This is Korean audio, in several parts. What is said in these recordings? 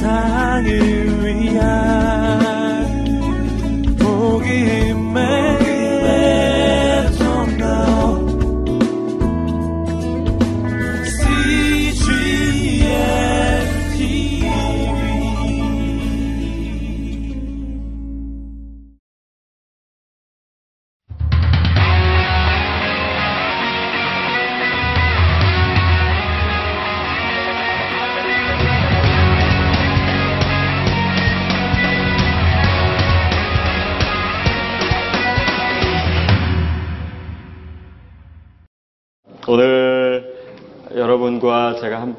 세상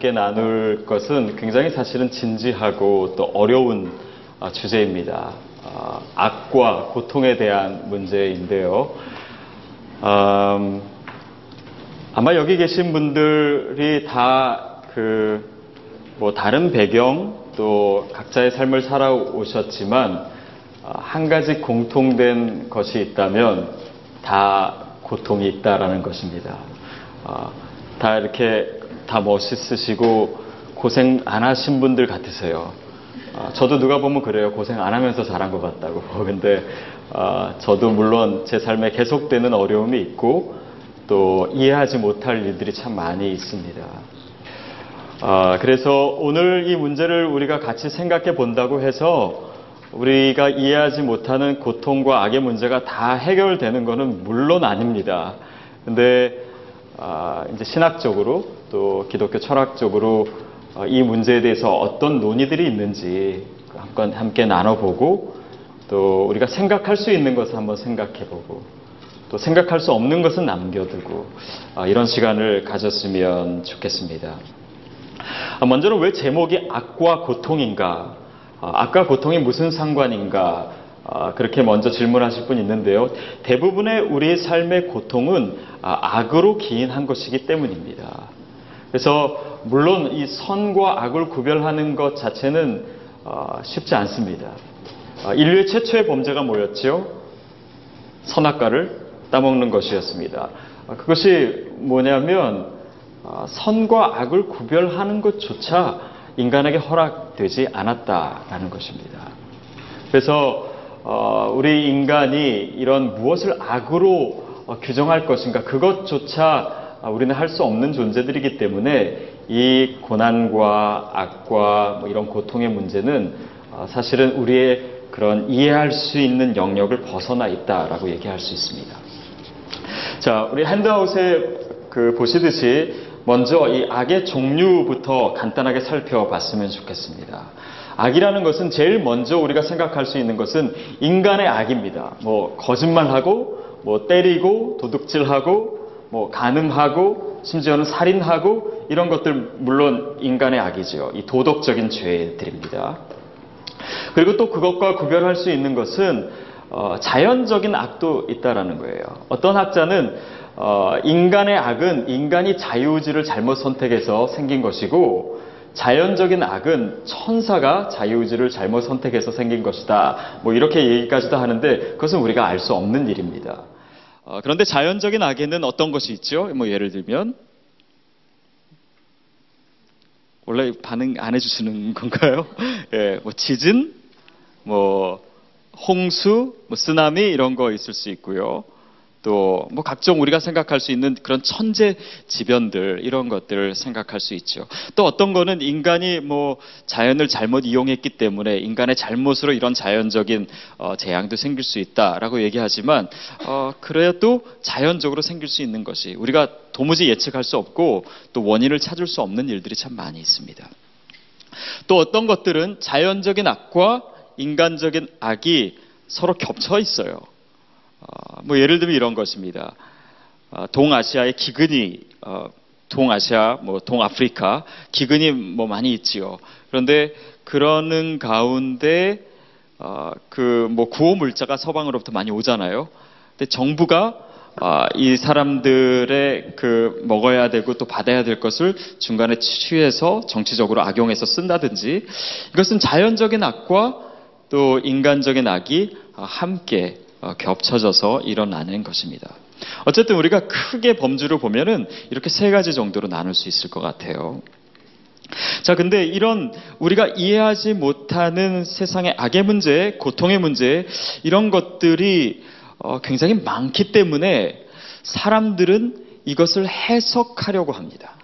함께 나눌 것은 굉장히 사실은 진지하고 또 어려운 아, 주제입니다. 아, 악과 고통에 대한 문제인데요. 음, 아마 여기 계신 분들이 다 그, 뭐 다른 배경 또 각자의 삶을 살아오셨지만 아, 한 가지 공통된 것이 있다면 다 고통이 있다라는 것입니다. 어, 다 이렇게 다 멋있으시고 고생 안 하신 분들 같으세요. 어, 저도 누가 보면 그래요. 고생 안 하면서 잘한 것 같다고. 근데 어, 저도 물론 제 삶에 계속되는 어려움이 있고 또 이해하지 못할 일들이 참 많이 있습니다. 그래서 오늘 이 문제를 우리가 같이 생각해 본다고 해서 우리가 이해하지 못하는 고통과 악의 문제가 다 해결되는 것은 물론 아닙니다. 근데 아, 이제 신학적으로 또 기독교 철학적으로 어, 이 문제에 대해서 어떤 논의들이 있는지 함께, 함께 나눠보고 또 우리가 생각할 수 있는 것을 한번 생각해보고 또 생각할 수 없는 것은 남겨두고 아, 이런 시간을 가졌으면 좋겠습니다. 아, 먼저는 왜 제목이 악과 고통인가? 악과 고통이 무슨 상관인가? 아, 그렇게 먼저 질문하실 분 있는데요. 대부분의 우리 삶의 고통은 아, 악으로 기인한 것이기 때문입니다. 그래서 물론 이 선과 악을 구별하는 것 자체는 어, 쉽지 않습니다. 아, 인류의 최초의 범죄가 뭐였죠? 선악과를 따먹는 것이었습니다. 그것이 뭐냐면 선과 악을 구별하는 것조차 인간에게 허락되지 않았다라는 것입니다. 그래서 어, 우리 인간이 이런 무엇을 악으로 어, 규정할 것인가 그것조차 우리는 할 수 없는 존재들이기 때문에 이 고난과 악과 뭐 이런 고통의 문제는 어, 사실은 우리의 그런 이해할 수 있는 영역을 벗어나 있다라고 얘기할 수 있습니다. 자, 우리 핸드아웃에 그 보시듯이 먼저 이 악의 종류부터 간단하게 살펴봤으면 좋겠습니다. 악이라는 것은 제일 먼저 우리가 생각할 수 있는 것은 인간의 악입니다. 뭐 거짓말하고 뭐 때리고 도둑질하고 뭐 간음하고 심지어는 살인하고 이런 것들 물론 인간의 악이죠. 이 도덕적인 죄들입니다. 그리고 또 그것과 구별할 수 있는 것은 어, 자연적인 악도 있다라는 거예요. 어떤 학자는 어, 인간의 악은 인간이 자유의지를 잘못 선택해서 생긴 것이고 자연적인 악은 천사가 자유의지를 잘못 선택해서 생긴 것이다. 뭐 이렇게 얘기까지도 하는데 그것은 우리가 알 수 없는 일입니다. 어, 그런데 자연적인 악에는 어떤 것이 있죠? 뭐 예를 들면 원래 반응 안 해주시는 건가요? 예, 뭐 지진, 뭐 홍수, 뭐 쓰나미 이런 거 있을 수 있고요. 또 뭐 각종 우리가 생각할 수 있는 그런 천재 지변들 이런 것들을 생각할 수 있죠. 또 어떤 거는 인간이 뭐 자연을 잘못 이용했기 때문에 인간의 잘못으로 이런 자연적인 어, 재앙도 생길 수 있다라고 얘기하지만 어, 그래도 자연적으로 생길 수 있는 것이 우리가 도무지 예측할 수 없고 또 원인을 찾을 수 없는 일들이 참 많이 있습니다. 또 어떤 것들은 자연적인 악과 인간적인 악이 서로 겹쳐 있어요. 어, 뭐 예를 들면 이런 것입니다. 어, 동아시아의 기근이 어, 동아시아, 뭐 동아프리카 기근이 뭐 많이 있지요. 그런데 그러는 가운데 그뭐 구호 물자가 서방으로부터 많이 오잖아요. 근데 정부가 이 사람들의 그 먹어야 되고 또 받아야 될 것을 중간에 취해서 정치적으로 악용해서 쓴다든지 이것은 자연적인 악과 또 인간적인 악이 함께 어, 겹쳐져서 일어나는 것입니다. 어쨌든 우리가 크게 범주를 보면은 이렇게 세 가지 정도로 나눌 수 있을 것 같아요. 자, 근데 이런 우리가 이해하지 못하는 세상의 악의 문제, 고통의 문제, 이런 것들이 어, 굉장히 많기 때문에 사람들은 이것을 해석하려고 합니다.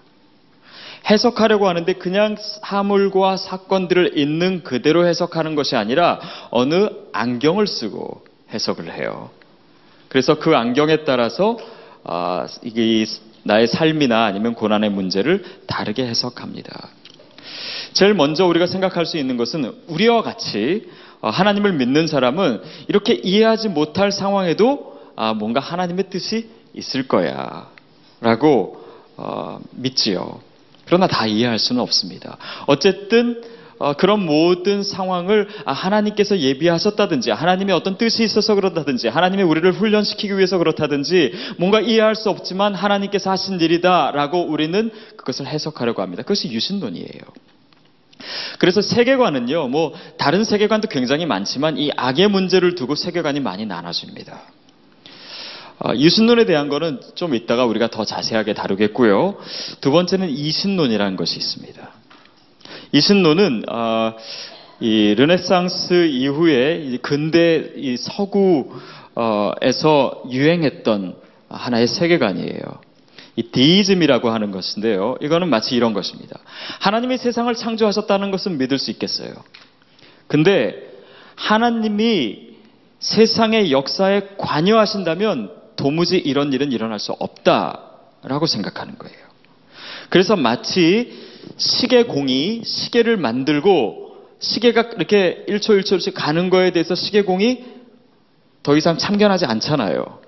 해석하려고 하는데 그냥 사물과 사건들을 있는 그대로 해석하는 것이 아니라 어느 안경을 쓰고 해석을 해요. 그래서 그 안경에 따라서 아, 이게 나의 삶이나 아니면 고난의 문제를 다르게 해석합니다. 제일 먼저 우리가 생각할 수 있는 것은 우리와 같이 어, 하나님을 믿는 사람은 이렇게 이해하지 못할 상황에도 아, 뭔가 하나님의 뜻이 있을 거야. 라고 어, 믿지요. 그러나 다 이해할 수는 없습니다. 어쨌든 어, 그런 모든 상황을 아, 하나님께서 예비하셨다든지 하나님의 어떤 뜻이 있어서 그렇다든지 하나님의 우리를 훈련시키기 위해서 그렇다든지 뭔가 이해할 수 없지만 하나님께서 하신 일이다라고 우리는 그것을 해석하려고 합니다. 그것이 유신론이에요. 그래서 세계관은요, 뭐 다른 세계관도 굉장히 많지만 이 악의 문제를 두고 세계관이 많이 나눠집니다. 어, 유신론에 대한 거는 좀 이따가 우리가 더 자세하게 다루겠고요. 두 번째는 이신론이라는 것이 있습니다. 이신론은 어, 이 르네상스 이후에 근대 이 서구에서 유행했던 하나의 세계관이에요. 이 Deism이라고 하는 것인데요. 이거는 마치 이런 것입니다. 하나님이 세상을 창조하셨다는 것은 믿을 수 있겠어요. 근데 하나님이 세상의 역사에 관여하신다면 도무지 이런 일은 일어날 수 없다라고 생각하는 거예요. 그래서 마치 시계공이 시계를 만들고 시계가 이렇게 1초 1초씩 가는 거에 대해서 시계공이 더 이상 참견하지 않잖아요.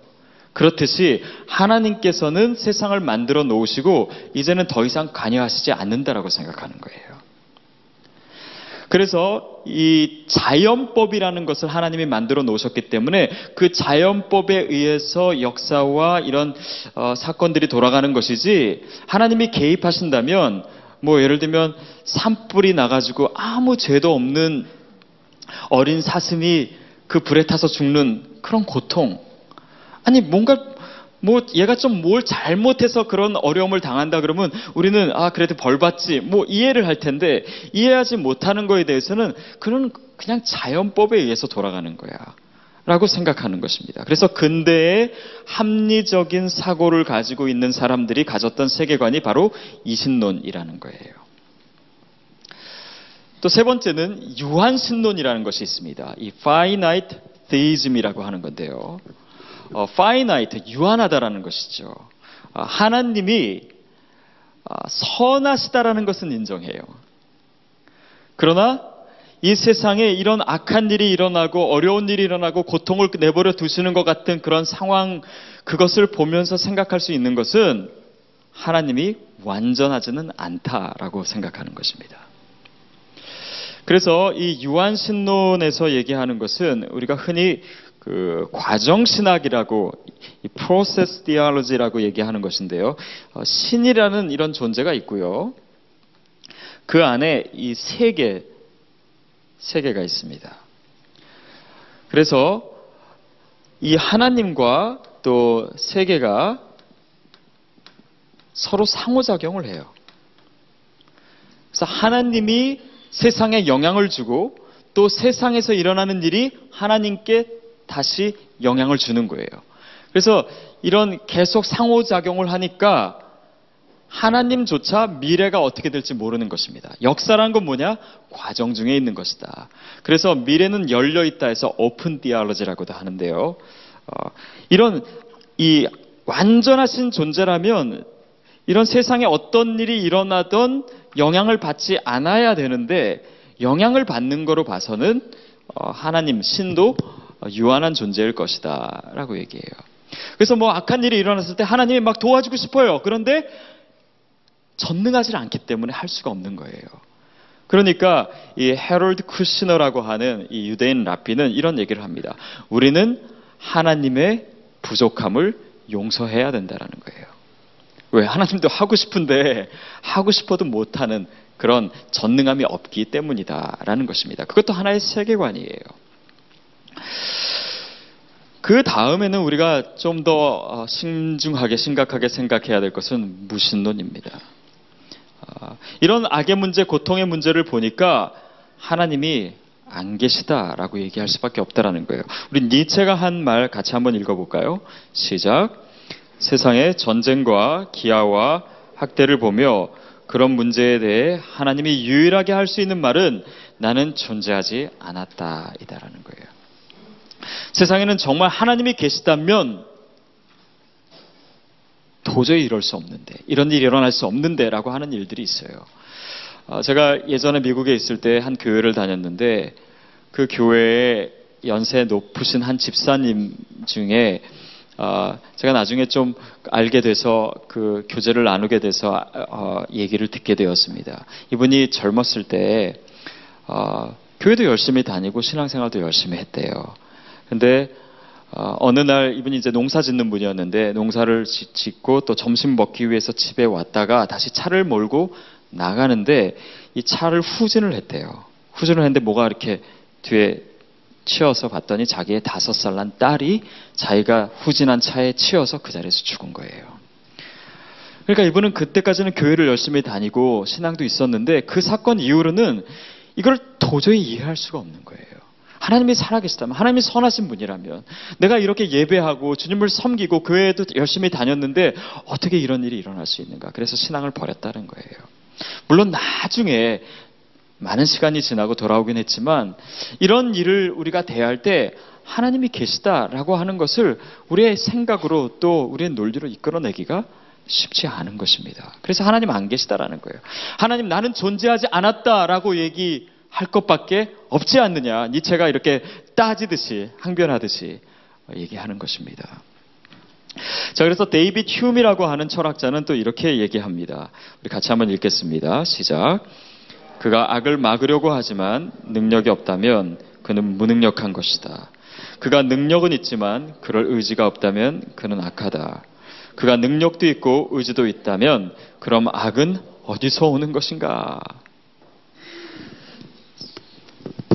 그렇듯이 하나님께서는 세상을 만들어 놓으시고 이제는 더 이상 관여하시지 않는다라고 생각하는 거예요. 그래서 이 자연법이라는 것을 하나님이 만들어 놓으셨기 때문에 그 자연법에 의해서 역사와 이런 어, 사건들이 돌아가는 것이지 하나님이 개입하신다면 뭐 예를 들면 산불이 나가지고 아무 죄도 없는 어린 사슴이 그 불에 타서 죽는 그런 고통 아니 뭔가 뭐 얘가 좀 뭘 잘못해서 그런 어려움을 당한다 그러면 우리는 아 그래도 벌 받지 뭐 이해를 할 텐데 이해하지 못하는 거에 대해서는 그런 그냥 자연법에 의해서 돌아가는 거야. 라고 생각하는 것입니다. 그래서 근대의 합리적인 사고를 가지고 있는 사람들이 가졌던 세계관이 바로 이신론이라는 거예요. 또 세 번째는 유한신론이라는 것이 있습니다. 이 finite theism이라고 하는 건데요. 어, finite, 유한하다라는 것이죠. 어, 하나님이 어, 선하시다라는 것은 인정해요. 그러나 이 세상에 이런 악한 일이 일어나고 어려운 일이 일어나고 고통을 내버려 두시는 것 같은 그런 상황 그것을 보면서 생각할 수 있는 것은 하나님이 완전하지는 않다라고 생각하는 것입니다. 그래서 이 유한신론에서 얘기하는 것은 우리가 흔히 그 과정 신학이라고 이 process theology라고 얘기하는 것인데요. 어, 신이라는 이런 존재가 있고요. 그 안에 이 세계 세계가 있습니다. 그래서 이 하나님과 또 세계가 서로 상호작용을 해요. 그래서 하나님이 세상에 영향을 주고 또 세상에서 일어나는 일이 하나님께 다시 영향을 주는 거예요. 그래서 이런 계속 상호작용을 하니까 하나님조차 미래가 어떻게 될지 모르는 것입니다. 역사란 건 뭐냐? 과정 중에 있는 것이다. 그래서 미래는 열려 있다 해서 Open Theology라고도 하는데요. 어, 이런 이 완전하신 존재라면 이런 세상에 어떤 일이 일어나던 영향을 받지 않아야 되는데 영향을 받는 거로 봐서는 어, 하나님 신도 유한한 존재일 것이다 라고 얘기해요. 그래서 뭐 악한 일이 일어났을 때 하나님이 막 도와주고 싶어요. 그런데 전능하지 않기 때문에 할 수가 없는 거예요. 그러니까 이 헤롤드 쿠시너라고 하는 이 유대인 랍비는 이런 얘기를 합니다. 우리는 하나님의 부족함을 용서해야 된다라는 거예요. 왜? 하나님도 하고 싶은데 하고 싶어도 못하는 그런 전능함이 없기 때문이다라는 것입니다. 그것도 하나의 세계관이에요. 그 다음에는 우리가 좀더 어, 신중하게 심각하게 생각해야 될 것은 무신론입니다. 아, 이런 악의 문제, 고통의 문제를 보니까 하나님이 안 계시다라고 얘기할 수밖에 없다라는 거예요. 우리 니체가 한 말 같이 한번 읽어볼까요? 시작. 세상의 전쟁과 기아와 학대를 보며 그런 문제에 대해 하나님이 유일하게 할 수 있는 말은 나는 존재하지 않았다 이다라는 거예요. 세상에는 정말 하나님이 계시다면 도저히 이럴 수 없는데 이런 일이 일어날 수 없는데 라고 하는 일들이 있어요. 어, 제가 예전에 미국에 있을 때 한 교회를 다녔는데 그 교회에 연세 높으신 한 집사님 중에 어, 제가 나중에 좀 알게 돼서 그 교제를 나누게 돼서 어, 얘기를 듣게 되었습니다. 이분이 젊었을 때 어, 교회도 열심히 다니고 신앙생활도 열심히 했대요. 근데 어, 느 날 이분이 이제 농사 짓는 분이었는데 농사를 짓고 또 점심 먹기 위해서 집에 왔다가 다시 차를 몰고 나가는데 이 차를 후진을 했대요. 후진을 했는데 뭐가 이렇게 뒤에 치여서 봤더니 자기의 다섯 살 난 딸이 자기가 후진한 차에 치여서 그 자리에서 죽은 거예요. 그러니까 이분은 그때까지는 교회를 열심히 다니고 신앙도 있었는데 그 사건 이후로는 이걸 도저히 이해할 수가 없는 거예요. 하나님이 살아계시다면, 하나님이 선하신 분이라면, 내가 이렇게 예배하고 주님을 섬기고 교회에도 열심히 다녔는데 어떻게 이런 일이 일어날 수 있는가? 그래서 신앙을 버렸다는 거예요. 물론 나중에 많은 시간이 지나고 돌아오긴 했지만 이런 일을 우리가 대할 때 하나님이 계시다라고 하는 것을 우리의 생각으로 또 우리의 논리로 이끌어내기가 쉽지 않은 것입니다. 그래서 하나님 안 계시다라는 거예요. 하나님 나는 존재하지 않았다라고 얘기 할 것밖에 없지 않느냐. 니체가 이렇게 따지듯이 항변하듯이 얘기하는 것입니다. 자, 그래서 데이빗 휴미라고 하는 철학자는 또 이렇게 얘기합니다. 우리 같이 한번 읽겠습니다. 시작. 그가 악을 막으려고 하지만 능력이 없다면 그는 무능력한 것이다. 그가 능력은 있지만 그럴 의지가 없다면 그는 악하다. 그가 능력도 있고 의지도 있다면 그럼 악은 어디서 오는 것인가?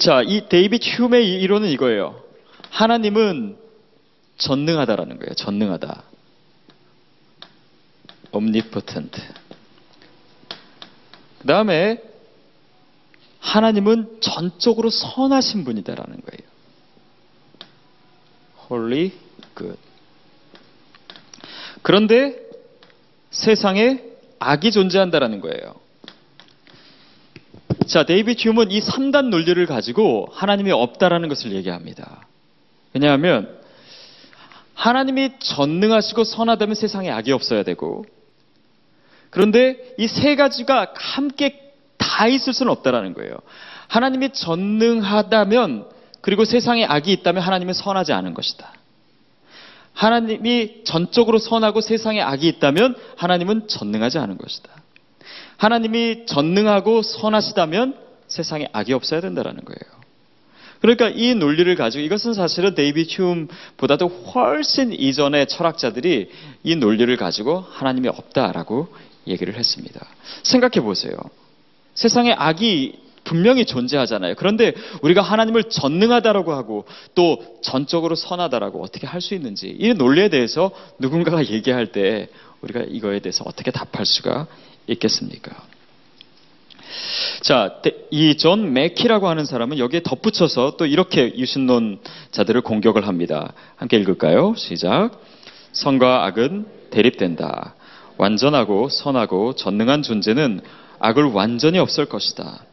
자, 이 데이빗 휴메의 이론은 이거예요. 하나님은 전능하다라는 거예요. 전능하다. omnipotent. 그 다음에 하나님은 전적으로 선하신 분이다라는 거예요. Holy good. 그런데 세상에 악이 존재한다라는 거예요. 자, 데이비드 흄은 이 3단 논리를 가지고 하나님이 없다라는 것을 얘기합니다. 왜냐하면 하나님이 전능하시고 선하다면 세상에 악이 없어야 되고 그런데 이 세 가지가 함께 다 있을 수는 없다라는 거예요. 하나님이 전능하다면 그리고 세상에 악이 있다면 하나님은 선하지 않은 것이다. 하나님이 전적으로 선하고 세상에 악이 있다면 하나님은 전능하지 않은 것이다. 하나님이 전능하고 선하시다면 세상에 악이 없어야 된다는 거예요. 그러니까 이 논리를 가지고 이것은 사실은 데이비드 휴움보다도 훨씬 이전의 철학자들이 이 논리를 가지고 하나님이 없다라고 얘기를 했습니다. 생각해 보세요. 세상에 악이 분명히 존재하잖아요. 그런데 우리가 하나님을 전능하다라고 하고 또 전적으로 선하다라고 어떻게 할 수 있는지 이 논리에 대해서 누군가가 얘기할 때 우리가 이거에 대해서 어떻게 답할 수가 있겠습니까? 자, 이 존 맥키라고 하는 사람은 여기에 덧붙여서 또 이렇게 유신론자들을 공격을 합니다. 함께 읽을까요? 시작. 선과 악은 대립된다. 완전하고 선하고 전능한 존재는 악을 완전히 없앨 것이다.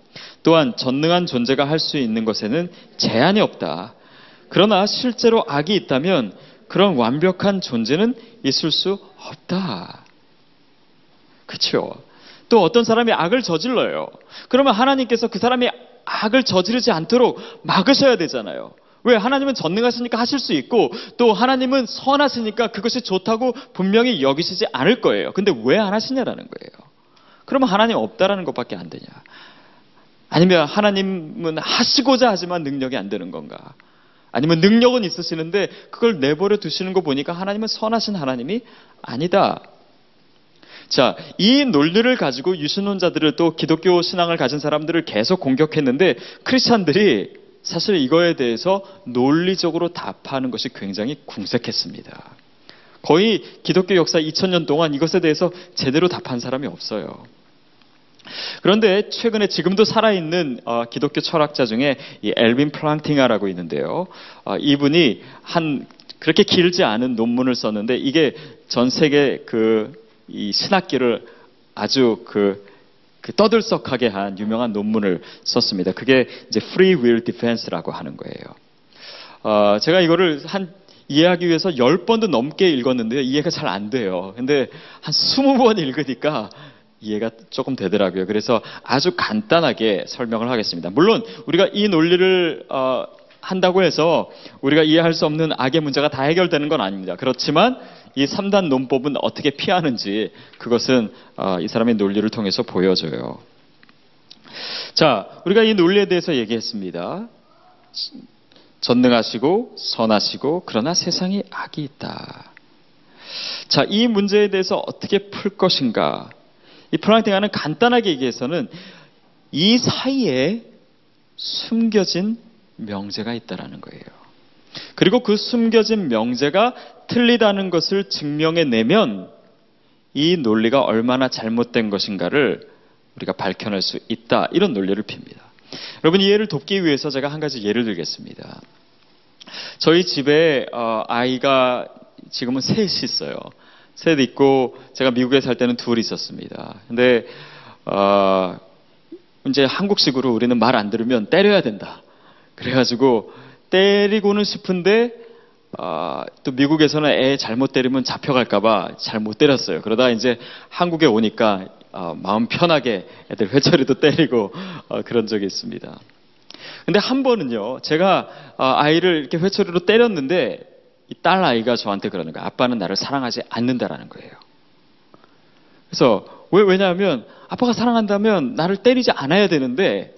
또한 전능한 존재가 할 수 있는 것에는 제한이 없다. 그러나 실제로 악이 있다면 그런 완벽한 존재는 있을 수 없다. 그렇죠? 또 어떤 사람이 악을 저질러요. 그러면 하나님께서 그 사람이 악을 저지르지 않도록 막으셔야 되잖아요. 왜? 하나님은 전능하시니까 하실 수 있고 또 하나님은 선하시니까 그것이 좋다고 분명히 여기시지 않을 거예요. 근데 왜 안 하시냐라는 거예요. 그러면 하나님 없다라는 것밖에 안 되냐? 아니면 하나님은 하시고자 하지만 능력이 안 되는 건가? 아니면 능력은 있으시는데 그걸 내버려 두시는 거 보니까 하나님은 선하신 하나님이 아니다. 자, 이 논리를 가지고 유신론자들을 또 기독교 신앙을 가진 사람들을 계속 공격했는데 크리스찬들이 사실 이거에 대해서 논리적으로 답하는 것이 굉장히 궁색했습니다. 거의 기독교 역사 2000년 동안 이것에 대해서 제대로 답한 사람이 없어요. 그런데 최근에 지금도 살아있는 어, 기독교 철학자 중에 이 엘빈 플랑팅아라고 있는데요. 어, 이분이 한 그렇게 길지 않은 논문을 썼는데 이게 전 세계 그 이 신학계를 아주 그, 그 떠들썩하게 한 유명한 논문을 썼습니다. 그게 이제 Free Will Defense라고 하는 거예요. 어, 제가 이거를 한 이해하기 위해서 10번도 넘게 읽었는데요. 이해가 잘 안 돼요. 근데 한 20번 읽으니까 이해가 조금 되더라고요. 그래서 아주 간단하게 설명을 하겠습니다. 물론 우리가 이 논리를 어, 한다고 해서 우리가 이해할 수 없는 악의 문제가 다 해결되는 건 아닙니다. 그렇지만 이 3단 논법은 어떻게 피하는지 그것은 어, 이 사람의 논리를 통해서 보여줘요. 자, 우리가 이 논리에 대해서 얘기했습니다. 전능하시고 선하시고 그러나 세상에 악이 있다. 자, 이 문제에 대해서 어떻게 풀 것인가? 이 프랑팅하는 간단하게 얘기해서는 이 사이에 숨겨진 명제가 있다라는 거예요. 그리고 그 숨겨진 명제가 틀리다는 것을 증명해 내면 이 논리가 얼마나 잘못된 것인가를 우리가 밝혀낼 수 있다. 이런 논리를 핍니다. 여러분 이해를 돕기 위해서 제가 한 가지 예를 들겠습니다. 저희 집에 어, 아이가 지금은 셋이 있어요. 셋 있고 제가 미국에 살 때는 둘 있었습니다. 근데 어, 이제 한국식으로 우리는 말 안 들으면 때려야 된다. 그래가지고 때리고는 싶은데 어, 또 미국에서는 애 잘못 때리면 잡혀갈까봐 잘 못 때렸어요. 그러다 이제 한국에 오니까 어, 마음 편하게 애들 회초리도 때리고 어, 그런 적이 있습니다. 근데 한 번은요, 제가 어, 아이를 이렇게 회초리로 때렸는데 이 딸 아이가 저한테 그러는 거예요. 아빠는 나를 사랑하지 않는다라는 거예요. 그래서 왜 왜냐하면 아빠가 사랑한다면 나를 때리지 않아야 되는데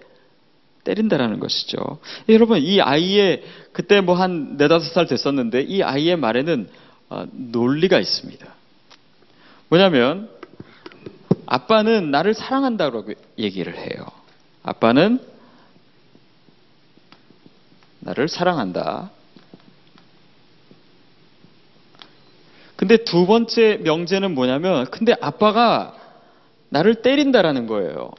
때린다라는 것이죠. 여러분 이 아이의 그때 뭐 한 네다섯 살 됐었는데 이 아이의 말에는 어, 논리가 있습니다. 뭐냐면 아빠는 나를 사랑한다고 얘기를 해요. 아빠는 나를 사랑한다. 근데 두 번째 명제는 뭐냐면, 근데 아빠가 나를 때린다라는 거예요.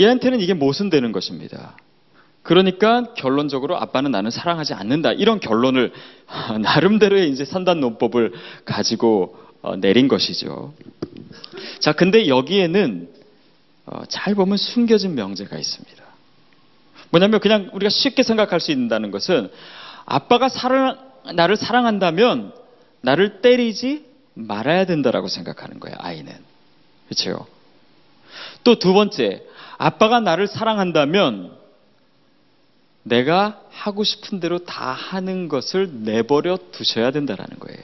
얘한테는 이게 모순되는 것입니다. 그러니까 결론적으로 아빠는 나는 사랑하지 않는다. 이런 결론을 나름대로의 이제 산단 논법을 가지고 어, 내린 것이죠. 자, 근데 여기에는 어, 잘 보면 숨겨진 명제가 있습니다. 뭐냐면 그냥 우리가 쉽게 생각할 수 있다는 것은 아빠가 사랑, 나를 사랑한다면 나를 때리지 말아야 된다라고 생각하는 거예요, 아이는. 그렇죠? 또 두 번째, 아빠가 나를 사랑한다면 내가 하고 싶은 대로 다 하는 것을 내버려 두셔야 된다라는 거예요.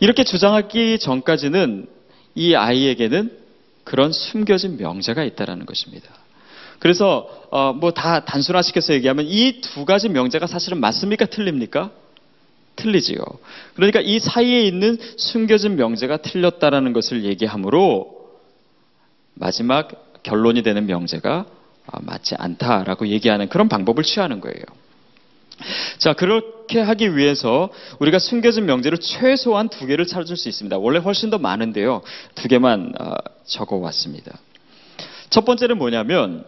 이렇게 주장하기 전까지는 이 아이에게는 그런 숨겨진 명제가 있다라는 것입니다. 그래서 어, 뭐다 단순화시켜서 얘기하면 이 두 가지 명제가 사실은 맞습니까? 틀립니까? 틀리지요. 그러니까 이 사이에 있는 숨겨진 명제가 틀렸다라는 것을 얘기하므로 마지막 결론이 되는 명제가 아, 맞지 않다라고 얘기하는 그런 방법을 취하는 거예요. 자, 그렇게 하기 위해서 우리가 숨겨진 명제를 최소한 두 개를 찾을 수 있습니다. 원래 훨씬 더 많은데요. 두 개만 아, 적어 왔습니다. 첫 번째는 뭐냐면,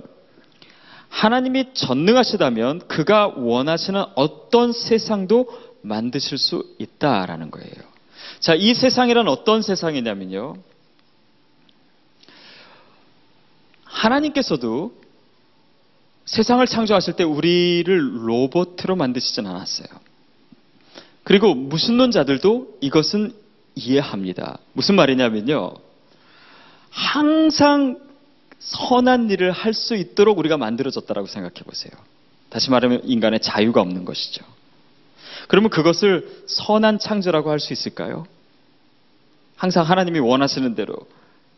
하나님이 전능하시다면 그가 원하시는 어떤 세상도 만드실 수 있다라는 거예요. 자, 이 세상이란 어떤 세상이냐면요. 하나님께서도 세상을 창조하실 때 우리를 로봇으로 만드시진 않았어요. 그리고 무신론자들도 이것은 이해합니다. 무슨 말이냐면요. 항상 선한 일을 할 수 있도록 우리가 만들어졌다라고 생각해 보세요. 다시 말하면 인간의 자유가 없는 것이죠. 그러면 그것을 선한 창조라고 할 수 있을까요? 항상 하나님이 원하시는 대로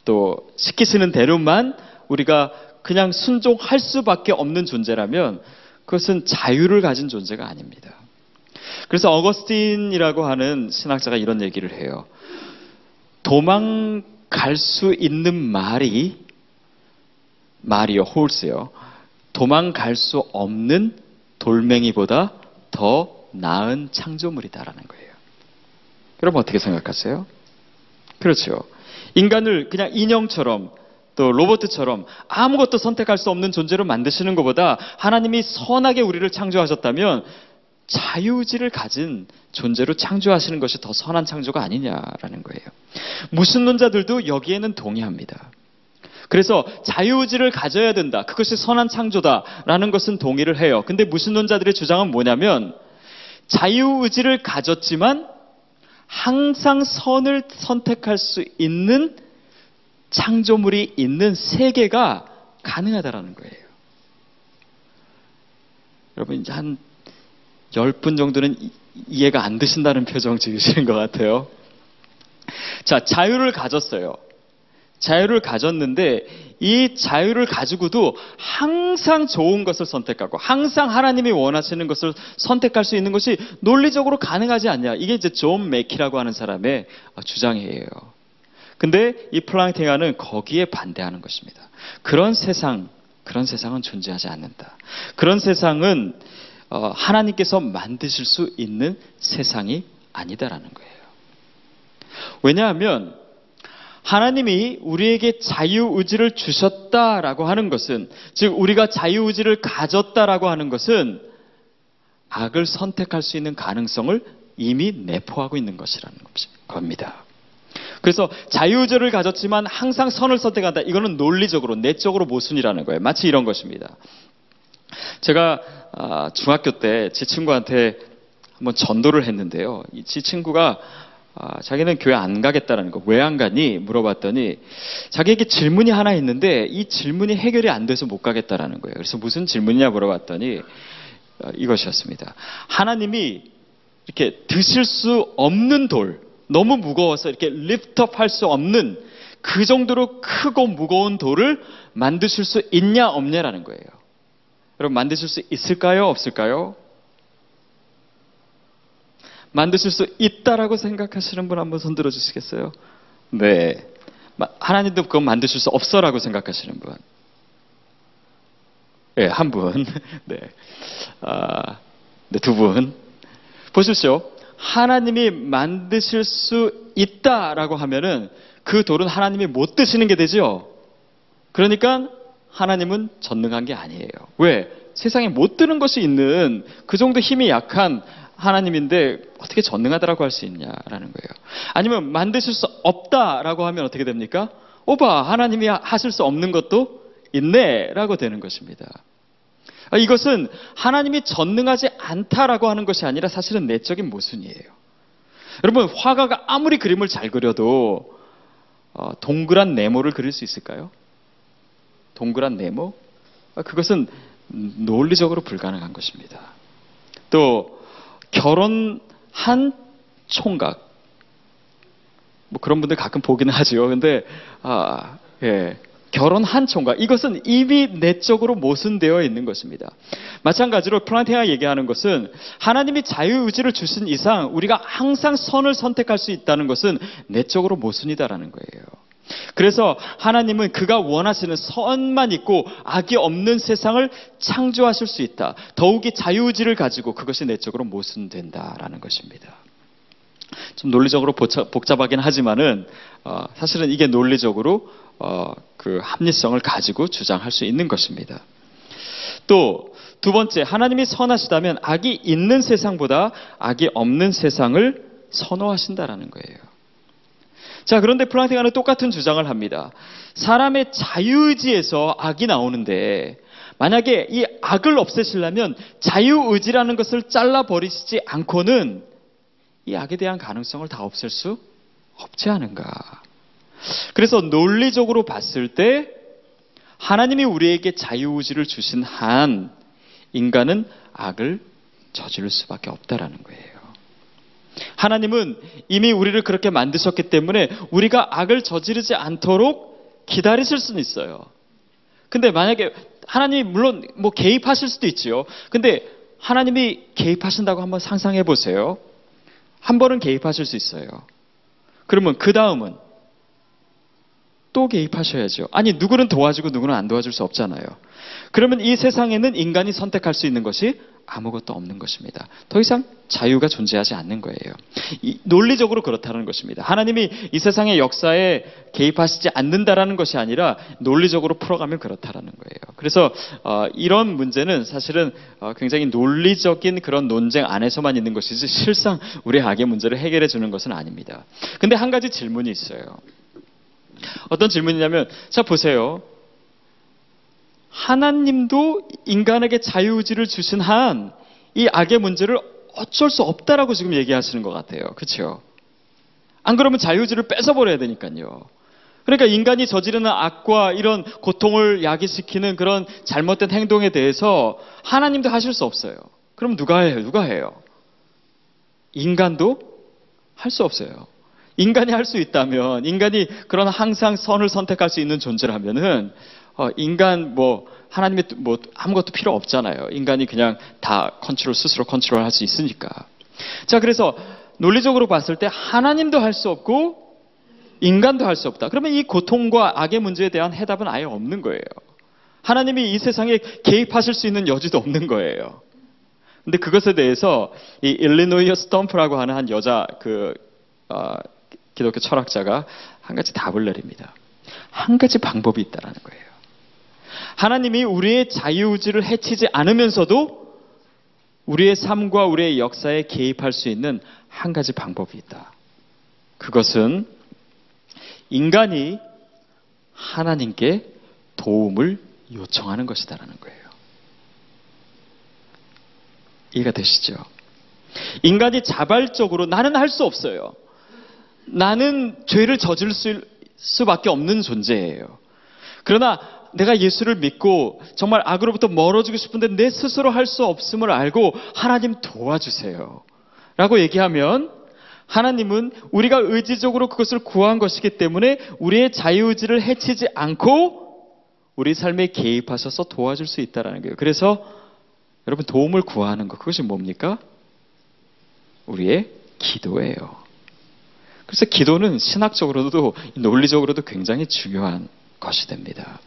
또 시키시는 대로만 우리가 그냥 순종할 수밖에 없는 존재라면 그것은 자유를 가진 존재가 아닙니다. 그래서 어거스틴이라고 하는 신학자가 이런 얘기를 해요. 도망갈 수 있는 말이 말이요, 홀스요. 도망갈 수 없는 돌멩이보다 더 나은 창조물이다라는 거예요. 여러분 어떻게 생각하세요? 그렇죠. 인간을 그냥 인형처럼 또 로봇처럼 아무것도 선택할 수 없는 존재로 만드시는 것보다 하나님이 선하게 우리를 창조하셨다면 자유의지를 가진 존재로 창조하시는 것이 더 선한 창조가 아니냐라는 거예요. 무신론자들도 여기에는 동의합니다. 그래서 자유의지를 가져야 된다. 그것이 선한 창조다라는 것은 동의를 해요. 근데 무신론자들의 주장은 뭐냐면 자유의지를 가졌지만 항상 선을 선택할 수 있는 창조물이 있는 세계가 가능하다라는 거예요. 여러분 이제 한 10분 정도는 이해가 안 되신다는 표정 지으시는 것 같아요. 자, 자유를 가졌어요. 자유를 가졌는데 이 자유를 가지고도 항상 좋은 것을 선택하고 항상 하나님이 원하시는 것을 선택할 수 있는 것이 논리적으로 가능하지 않냐. 이게 이제 존 맥키라고 하는 사람의 주장이에요. 근데 이 플랑팅아는 거기에 반대하는 것입니다. 그런 세상, 그런 세상은 존재하지 않는다. 그런 세상은 어, 하나님께서 만드실 수 있는 세상이 아니다라는 거예요. 왜냐하면 하나님이 우리에게 자유의지를 주셨다라고 하는 것은, 즉, 우리가 자유의지를 가졌다라고 하는 것은 악을 선택할 수 있는 가능성을 이미 내포하고 있는 것이라는 겁니다. 그래서 자유의지를 가졌지만 항상 선을 선택한다. 이거는 논리적으로, 내적으로 모순이라는 거예요. 마치 이런 것입니다. 제가 아, 중학교 때 제 친구한테 한번 전도를 했는데요. 이 친구가 아, 자기는 교회 안 가겠다라는 거. 왜 안 가니? 물어봤더니 자기에게 질문이 하나 있는데 이 질문이 해결이 안 돼서 못 가겠다라는 거예요. 그래서 무슨 질문이냐 물어봤더니 어, 이것이었습니다. 하나님이 이렇게 드실 수 없는 돌, 너무 무거워서 이렇게 lift up 할 수 없는 그 정도로 크고 무거운 돌을 만드실 수 있냐 없냐라는 거예요. 여러분 만드실 수 있을까요? 없을까요? 만드실 수 있다라고 생각하시는 분 한번 손 들어 주시겠어요? 네. 하나님도 그건 만드실 수 없어라고 생각하시는 분. 네, 한 분. 네. 아, 네, 두 분. 보십시오. 하나님이 만드실 수 있다라고 하면은 그 돌은 하나님이 못 드시는 게 되죠. 그러니까 하나님은 전능한 게 아니에요. 왜? 세상에 못 드는 것이 있는 그 정도 힘이 약한 하나님인데 어떻게 전능하다라고 할 수 있냐라는 거예요. 아니면 만드실 수 없다라고 하면 어떻게 됩니까? 오바 하나님이 하실 수 없는 것도 있네라고 되는 것입니다. 아, 이것은 하나님이 전능하지 않다라고 하는 것이 아니라 사실은 내적인 모순이에요. 여러분 화가가 아무리 그림을 잘 그려도 어, 동그란 네모를 그릴 수 있을까요? 동그란 네모? 아, 그것은 논리적으로 불가능한 것입니다. 또 결혼한 총각 뭐 그런 분들 가끔 보기는 하죠. 근데 아, 예. 결혼한 총각 이것은 이미 내적으로 모순되어 있는 것입니다. 마찬가지로 플란테아 얘기하는 것은 하나님이 자유의지를 주신 이상 우리가 항상 선을 선택할 수 있다는 것은 내적으로 모순이다라는 거예요. 그래서 하나님은 그가 원하시는 선만 있고 악이 없는 세상을 창조하실 수 있다. 더욱이 자유의지를 가지고 그것이 내적으로 모순된다라는 것입니다. 좀 논리적으로 복잡하긴 하지만은 어, 사실은 이게 논리적으로 어, 그 합리성을 가지고 주장할 수 있는 것입니다. 또 두 번째 하나님이 선하시다면 악이 있는 세상보다 악이 없는 세상을 선호하신다라는 거예요. 자, 그런데 플랑팅하는 똑같은 주장을 합니다. 사람의 자유의지에서 악이 나오는데 만약에 이 악을 없애시려면 자유의지라는 것을 잘라버리시지 않고는 이 악에 대한 가능성을 다 없앨 수 없지 않은가. 그래서 논리적으로 봤을 때 하나님이 우리에게 자유의지를 주신 한 인간은 악을 저지를 수밖에 없다라는 거예요. 하나님은 이미 우리를 그렇게 만드셨기 때문에 우리가 악을 저지르지 않도록 기다리실 수는 있어요. 근데 만약에 하나님이 물론 뭐 개입하실 수도 있지요. 근데 하나님이 개입하신다고 한번 상상해 보세요. 한 번은 개입하실 수 있어요. 그러면 그 다음은 또 개입하셔야죠. 아니, 누구는 도와주고 누구는 안 도와줄 수 없잖아요. 그러면 이 세상에는 인간이 선택할 수 있는 것이 아무것도 없는 것입니다. 더 이상 자유가 존재하지 않는 거예요. 이, 논리적으로 그렇다는 것입니다. 하나님이 이 세상의 역사에 개입하시지 않는다라는 것이 아니라 논리적으로 풀어가면 그렇다라는 거예요. 그래서 어, 이런 문제는 사실은 어, 굉장히 논리적인 그런 논쟁 안에서만 있는 것이지 실상 우리 악의 문제를 해결해 주는 것은 아닙니다. 근데 한 가지 질문이 있어요. 어떤 질문이냐면 자 보세요. 하나님도 인간에게 자유의지를 주신 한 이 악의 문제를 어쩔 수 없다라고 지금 얘기하시는 것 같아요. 그렇죠? 안 그러면 자유의지를 뺏어버려야 되니까요. 그러니까 인간이 저지르는 악과 이런 고통을 야기시키는 그런 잘못된 행동에 대해서 하나님도 하실 수 없어요. 그럼 누가 해요? 누가 해요? 인간도 할 수 없어요. 인간이 할 수 있다면, 인간이 그런 항상 선을 선택할 수 있는 존재라면은, 어, 인간 뭐 하나님의 뭐 아무것도 필요 없잖아요. 인간이 그냥 다 컨트롤 스스로 컨트롤 할 수 있으니까. 자, 그래서 논리적으로 봤을 때 하나님도 할 수 없고 인간도 할 수 없다. 그러면 이 고통과 악의 문제에 대한 해답은 아예 없는 거예요. 하나님이 이 세상에 개입하실 수 있는 여지도 없는 거예요. 근데 그것에 대해서 이 일리노이어 스톰프라고 하는 한 여자 그 어, 기독교 철학자가 한 가지 답을 내립니다. 한 가지 방법이 있다라는 거예요. 하나님이 우리의 자유의지를 해치지 않으면서도 우리의 삶과 우리의 역사에 개입할 수 있는 한 가지 방법이 있다. 그것은 인간이 하나님께 도움을 요청하는 것이다라는 거예요. 이해가 되시죠? 인간이 자발적으로 나는 할 수 없어요. 나는 죄를 저질 수밖에 없는 존재예요. 그러나 내가 예수를 믿고 정말 악으로부터 멀어지고 싶은데 내 스스로 할 수 없음을 알고 하나님 도와주세요. 라고 얘기하면 하나님은 우리가 의지적으로 그것을 구한 것이기 때문에 우리의 자유의지를 해치지 않고 우리 삶에 개입하셔서 도와줄 수 있다는 거예요. 그래서 여러분 도움을 구하는 것 그것이 뭡니까? 우리의 기도예요. 그래서 기도는 신학적으로도 논리적으로도 굉장히 중요한 것이 됩니다.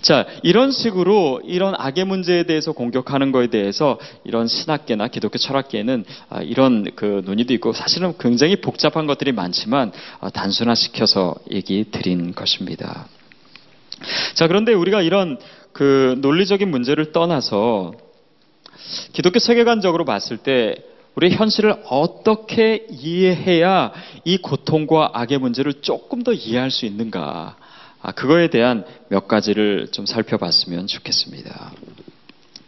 자, 이런 식으로 이런 악의 문제에 대해서 공격하는 것에 대해서 이런 신학계나 기독교 철학계에는 아, 이런 그 논의도 있고 사실은 굉장히 복잡한 것들이 많지만 아, 단순화시켜서 얘기 드린 것입니다. 자, 그런데 우리가 이런 그 논리적인 문제를 떠나서 기독교 세계관적으로 봤을 때 우리의 현실을 어떻게 이해해야 이 고통과 악의 문제를 조금 더 이해할 수 있는가. 아, 그거에 대한 몇 가지를 좀 살펴봤으면 좋겠습니다.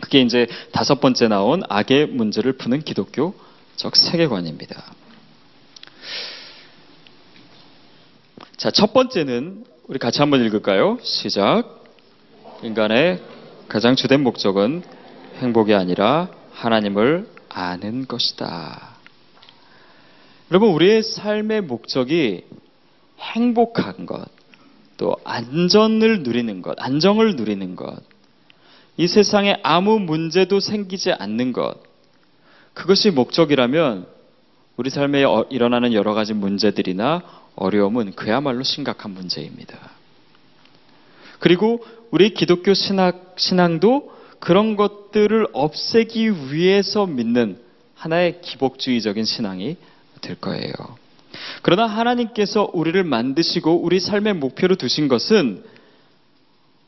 그게 이제 다섯 번째 나온 악의 문제를 푸는 기독교적 세계관입니다. 자, 첫 번째는 우리 같이 한번 읽을까요? 시작. 인간의 가장 주된 목적은 행복이 아니라 하나님을 아는 것이다. 여러분, 우리의 삶의 목적이 행복한 것, 또 안전을 누리는 것, 안정을 누리는 것, 이 세상에 아무 문제도 생기지 않는 것, 그것이 목적이라면 우리 삶에 어, 일어나는 여러 가지 문제들이나 어려움은 그야말로 심각한 문제입니다. 그리고 우리 기독교 신학, 신앙도 그런 것들을 없애기 위해서 믿는 하나의 기복주의적인 신앙이 될 거예요. 그러나 하나님께서 우리를 만드시고 우리 삶의 목표로 두신 것은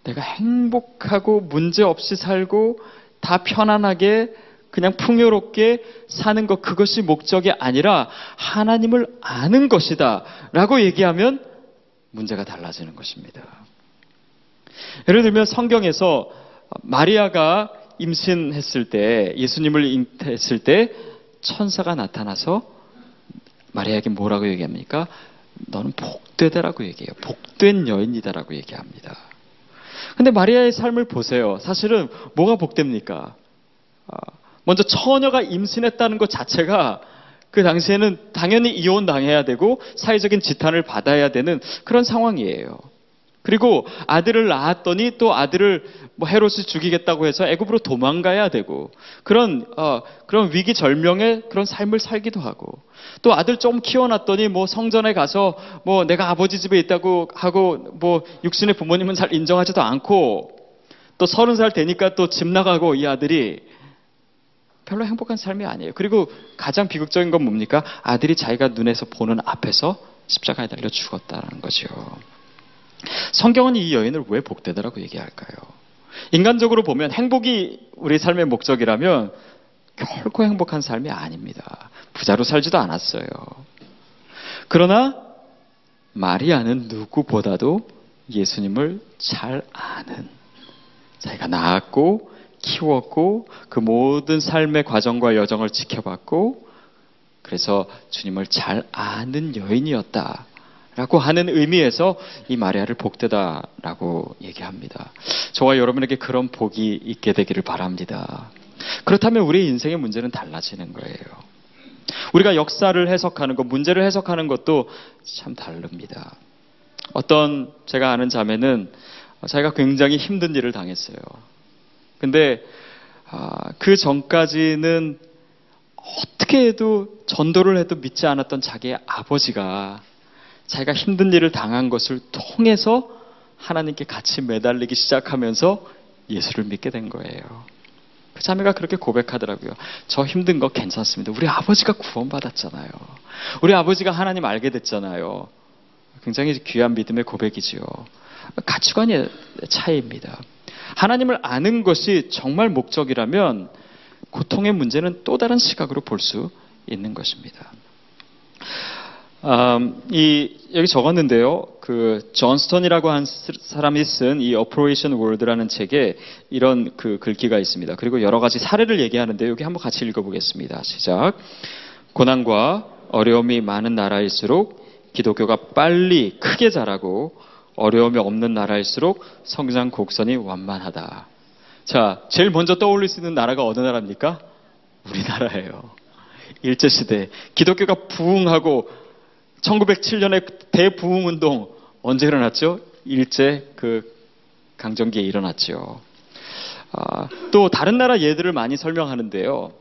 내가 행복하고 문제 없이 살고 다 편안하게 그냥 풍요롭게 사는 것 그것이 목적이 아니라 하나님을 아는 것이다 라고 얘기하면 문제가 달라지는 것입니다. 예를 들면 성경에서 마리아가 임신했을 때 예수님을 잉태했을 때 천사가 나타나서 마리아에게 뭐라고 얘기합니까? 너는 복되다라고 얘기해요. 복된 여인이다라고 얘기합니다. 근데 마리아의 삶을 보세요. 사실은 뭐가 복됩니까? 아, 먼저 처녀가 임신했다는 것 자체가 그 당시에는 당연히 이혼 당해야 되고 사회적인 지탄을 받아야 되는 그런 상황이에요. 그리고 아들을 낳았더니 또 아들을 뭐 헤롯이 죽이겠다고 해서 애굽으로 도망가야 되고 그런 어, 그런 위기 절명의 그런 삶을 살기도 하고 또 아들 좀 키워놨더니 뭐 성전에 가서 뭐 내가 아버지 집에 있다고 하고 뭐 육신의 부모님은 잘 인정하지도 않고 또 서른 살 되니까 또 집 나가고 이 아들이 별로 행복한 삶이 아니에요. 그리고 가장 비극적인 건 뭡니까? 아들이 자기가 눈에서 보는 앞에서 십자가에 달려 죽었다는 거죠. 성경은 이 여인을 왜 복되다라고 얘기할까요? 인간적으로 보면 행복이 우리 삶의 목적이라면 결코 행복한 삶이 아닙니다. 부자로 살지도 않았어요. 그러나 마리아는 누구보다도 예수님을 잘 아는 자기가 낳았고 키웠고 그 모든 삶의 과정과 여정을 지켜봤고 그래서 주님을 잘 아는 여인이었다. 라고 하는 의미에서 이 마리아를 복되다 라고 얘기합니다. 저와 여러분에게 그런 복이 있게 되기를 바랍니다. 그렇다면 우리의 인생의 문제는 달라지는 거예요. 우리가 역사를 해석하는 것, 문제를 해석하는 것도 참 다릅니다. 어떤 제가 아는 자매는 자기가 굉장히 힘든 일을 당했어요. 근데 아, 그 전까지는 어떻게 해도 전도를 해도 믿지 않았던 자기의 아버지가 자기가 힘든 일을 당한 것을 통해서 하나님께 같이 매달리기 시작하면서 예수를 믿게 된 거예요. 그 자매가 그렇게 고백하더라고요. 저 힘든 거 괜찮습니다. 우리 아버지가 구원받았잖아요. 우리 아버지가 하나님 알게 됐잖아요. 굉장히 귀한 믿음의 고백이지요. 가치관의 차이입니다. 하나님을 아는 것이 정말 목적이라면 고통의 문제는 또 다른 시각으로 볼 수 있는 것입니다. 음, 이 여기 적었는데요. 그 존스턴이라고 한 사람이 쓴 이 Operation World라는 책에 이런 그 글귀가 있습니다. 그리고 여러 가지 사례를 얘기하는데 여기 한번 같이 읽어보겠습니다. 시작. 고난과 어려움이 많은 나라일수록 기독교가 빨리 크게 자라고 어려움이 없는 나라일수록 성장 곡선이 완만하다. 자, 제일 먼저 떠올릴 수 있는 나라가 어느 나라입니까? 우리나라예요. 일제시대. 기독교가 부흥하고 1907년에 대부흥운동 언제 일어났죠? 일제 그 강점기에 일어났죠. 아, 또 다른 나라 예들을 많이 설명하는데요.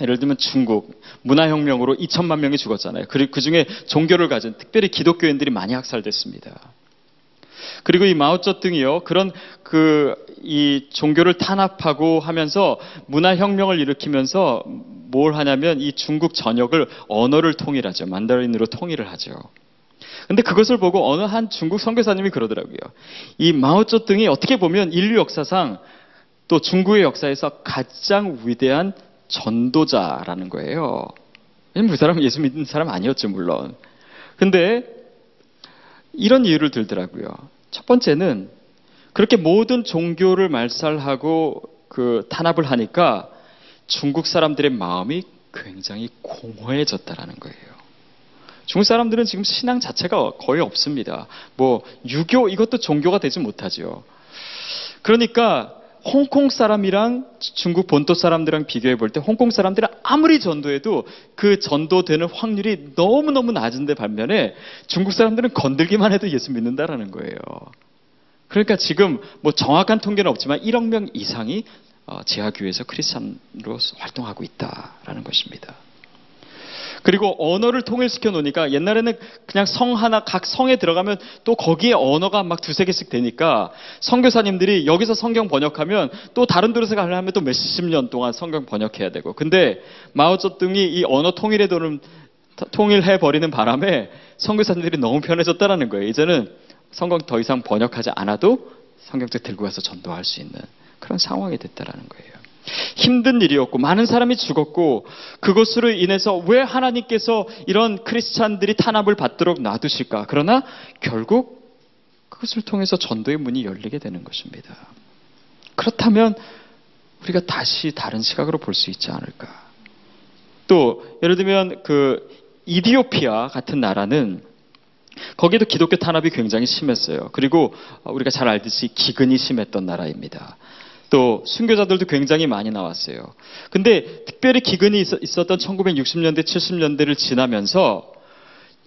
예를 들면 중국 문화혁명으로 2천만 명이 죽었잖아요. 그리고 그 중에 종교를 가진 특별히 기독교인들이 많이 학살됐습니다. 그리고 이 마오쩌둥이요 그런 그 이 종교를 탄압하고 하면서 문화 혁명을 일으키면서 뭘 하냐면 이 중국 전역을 언어를 통일하죠. 만다린으로 통일을 하죠. 근데 그것을 보고 어느 한 중국 선교사님이 그러더라고요. 이 마오쩌둥이 어떻게 보면 인류 역사상 또 중국의 역사에서 가장 위대한 전도자라는 거예요. 그 사람은 예수 믿는 사람 아니었죠, 물론. 근데 이런 이유를 들더라고요. 첫 번째는 그렇게 모든 종교를 말살하고 그 탄압을 하니까 중국 사람들의 마음이 굉장히 공허해졌다라는 거예요. 중국 사람들은 지금 신앙 자체가 거의 없습니다. 뭐 유교 이것도 종교가 되지 못하죠. 그러니까 홍콩 사람이랑 중국 본토 사람들이랑 비교해 볼 때 홍콩 사람들은 아무리 전도해도 그 전도되는 확률이 너무너무 낮은데 반면에 중국 사람들은 건들기만 해도 예수 믿는다라는 거예요. 그러니까 지금 뭐 정확한 통계는 없지만 1억 명 이상이 어, 지하교회에서 크리스찬으로 활동하고 있다라는 것입니다. 그리고 언어를 통일시켜 놓으니까 옛날에는 그냥 성 하나 각 성에 들어가면 또 거기에 언어가 막 두세 개씩 되니까 선교사님들이 여기서 성경 번역하면 또 다른 데서 가려면 또 몇십 년 동안 성경 번역해야 되고 근데 마오쩌둥이 이 언어 통일에 도는 통일해 버리는 바람에 선교사님들이 너무 편해졌다라는 거예요. 이제는 성경 더 이상 번역하지 않아도 성경책 들고 가서 전도할 수 있는 그런 상황이 됐다라는 거예요. 힘든 일이었고 많은 사람이 죽었고 그것으로 인해서 왜 하나님께서 이런 크리스찬들이 탄압을 받도록 놔두실까? 그러나 결국 그것을 통해서 전도의 문이 열리게 되는 것입니다. 그렇다면 우리가 다시 다른 시각으로 볼 수 있지 않을까? 또 예를 들면 그 이디오피아 같은 나라는 거기도 기독교 탄압이 굉장히 심했어요. 그리고 우리가 잘 알듯이 기근이 심했던 나라입니다. 또 순교자들도 굉장히 많이 나왔어요. 근데 특별히 기근이 있었던 1960년대, 70년대를 지나면서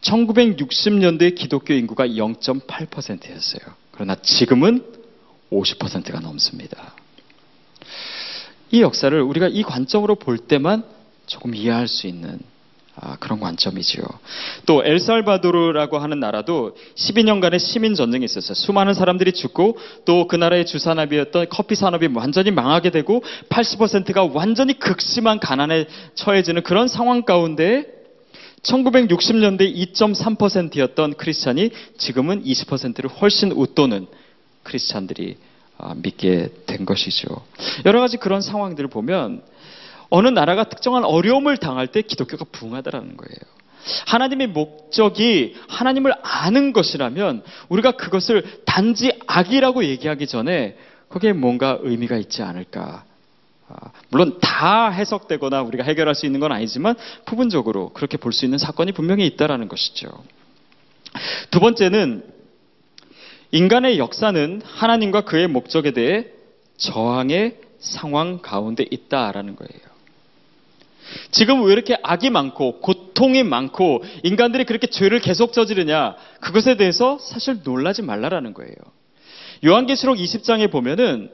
1960년대 기독교 인구가 0.8%였어요. 그러나 지금은 50%가 넘습니다. 이 역사를 우리가 이 관점으로 볼 때만 조금 이해할 수 있는 아, 그런 관점이지요. 또 엘살바도르라고 하는 나라도 12년간의 시민 전쟁이 있었어요. 수많은 사람들이 죽고 또 그 나라의 주산업이었던 커피 산업이 완전히 망하게 되고 80%가 완전히 극심한 가난에 처해지는 그런 상황 가운데 1960년대 2.3%였던 크리스찬이 지금은 20%를 훨씬 웃도는 크리스찬들이 아, 믿게 된 것이죠. 여러 가지 그런 상황들을 보면 어느 나라가 특정한 어려움을 당할 때 기독교가 부흥하다라는 거예요. 하나님의 목적이 하나님을 아는 것이라면 우리가 그것을 단지 악이라고 얘기하기 전에 거기에 뭔가 의미가 있지 않을까. 아, 물론 다 해석되거나 우리가 해결할 수 있는 건 아니지만 부분적으로 그렇게 볼 수 있는 사건이 분명히 있다라는 것이죠. 두 번째는 인간의 역사는 하나님과 그의 목적에 대해 저항의 상황 가운데 있다라는 거예요. 지금 왜 이렇게 악이 많고 고통이 많고 인간들이 그렇게 죄를 계속 저지르냐 그것에 대해서 사실 놀라지 말라라는 거예요. 요한계시록 20장에 보면은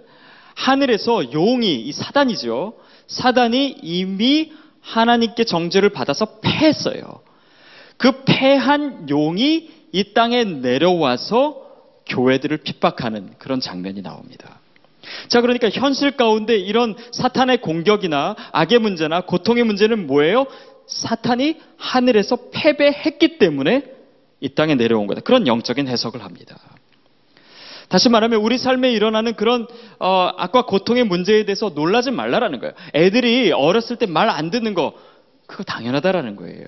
하늘에서 용이 이 사단이죠. 사단이 이미 하나님께 정죄를 받아서 패했어요. 그 패한 용이 이 땅에 내려와서 교회들을 핍박하는 그런 장면이 나옵니다. 자, 그러니까 현실 가운데 이런 사탄의 공격이나 악의 문제나 고통의 문제는 뭐예요? 사탄이 하늘에서 패배했기 때문에 이 땅에 내려온 거다. 그런 영적인 해석을 합니다. 다시 말하면 우리 삶에 일어나는 그런 어, 악과 고통의 문제에 대해서 놀라지 말라라는 거예요. 애들이 어렸을 때 말 안 듣는 거 그거 당연하다라는 거예요.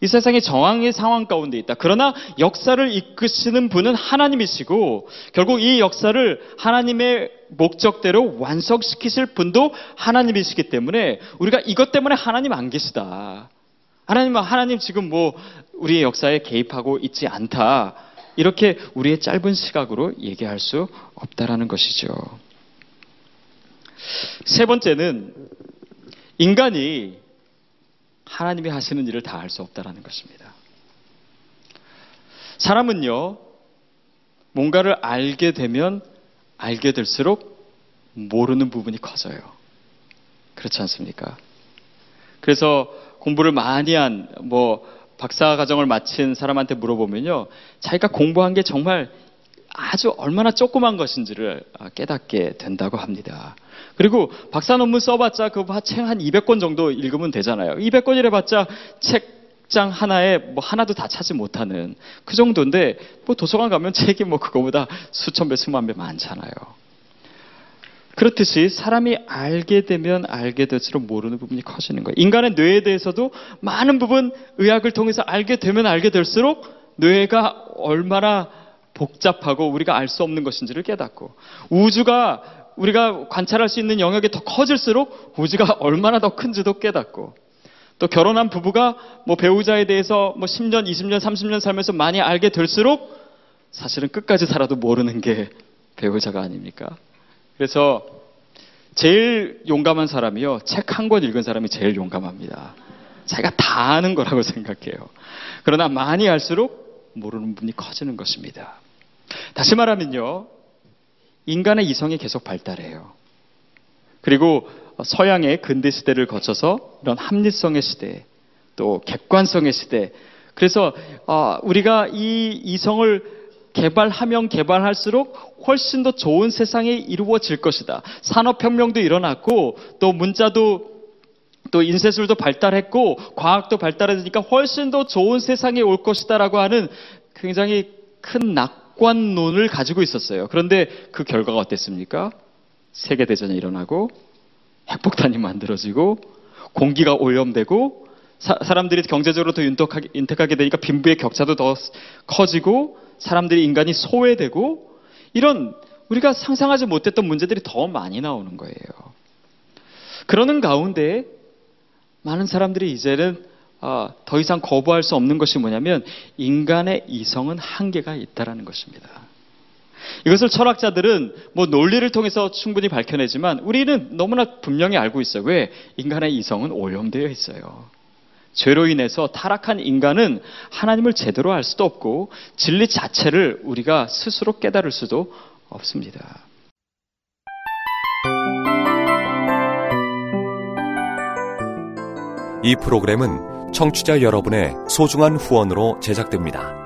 이 세상에 정황의 상황 가운데 있다. 그러나 역사를 이끄시는 분은 하나님이시고 결국 이 역사를 하나님의 목적대로 완성시키실 분도 하나님이시기 때문에 우리가 이것 때문에 하나님 안 계시다. 하나님, 하나님 지금 뭐 우리의 역사에 개입하고 있지 않다. 이렇게 우리의 짧은 시각으로 얘기할 수 없다라는 것이죠. 세 번째는 인간이 하나님이 하시는 일을 다 할 수 없다라는 것입니다. 사람은요, 뭔가를 알게 되면 알게 될수록 모르는 부분이 커져요. 그렇지 않습니까? 그래서 공부를 많이 한, 뭐, 박사 과정을 마친 사람한테 물어보면요. 자기가 공부한 게 정말 아주 얼마나 조그만 것인지를 깨닫게 된다고 합니다. 그리고 박사 논문 써봤자 그 책 한 200권 정도 읽으면 되잖아요. 200권이라 봤자 책 장 하나에 뭐 하나도 다 차지 못하는 그 정도인데 뭐 도서관 가면 책이 뭐 그거보다 수천 배, 수만 배 많잖아요. 그렇듯이 사람이 알게 되면 알게 될수록 모르는 부분이 커지는 거예요. 인간의 뇌에 대해서도 많은 부분 의학을 통해서 알게 되면 알게 될수록 뇌가 얼마나 복잡하고 우리가 알 수 없는 것인지를 깨닫고 우주가 우리가 관찰할 수 있는 영역이 더 커질수록 우주가 얼마나 더 큰지도 깨닫고 또 결혼한 부부가 뭐 배우자에 대해서 뭐 10년, 20년, 30년 살면서 많이 알게 될수록 사실은 끝까지 살아도 모르는 게 배우자가 아닙니까? 그래서 제일 용감한 사람이요. 책 한 권 읽은 사람이 제일 용감합니다. 자기가 다 아는 거라고 생각해요. 그러나 많이 알수록 모르는 분이 커지는 것입니다. 다시 말하면요. 인간의 이성이 계속 발달해요. 그리고 서양의 근대 시대를 거쳐서 이런 합리성의 시대, 또 객관성의 시대. 그래서 어, 우리가 이 이성을 개발하면 개발할수록 훨씬 더 좋은 세상이 이루어질 것이다. 산업혁명도 일어났고 또 문자도 또 인쇄술도 발달했고 과학도 발달했으니까 훨씬 더 좋은 세상이 올 것이다라고 하는 굉장히 큰 낙. 낙관론을 가지고 있었어요. 그런데 그 결과가 어땠습니까? 세계대전이 일어나고 핵폭탄이 만들어지고 공기가 오염되고 사, 람들이 경제적으로 더 윤택하게, 윤택하게 되니까 빈부의 격차도 더 커지고 사람들이 인간이 소외되고 이런 우리가 상상하지 못했던 문제들이 더 많이 나오는 거예요. 그러는 가운데 많은 사람들이 이제는 아, 더 이상 거부할 수 없는 것이 뭐냐면 인간의 이성은 한계가 있다라는 것입니다. 이것을 철학자들은 뭐 논리를 통해서 충분히 밝혀내지만 우리는 너무나 분명히 알고 있어요. 왜? 인간의 이성은 오염되어 있어요. 죄로 인해서 타락한 인간은 하나님을 제대로 알 수도 없고 진리 자체를 우리가 스스로 깨달을 수도 없습니다. 이 프로그램은 청취자 여러분의 소중한 후원으로 제작됩니다.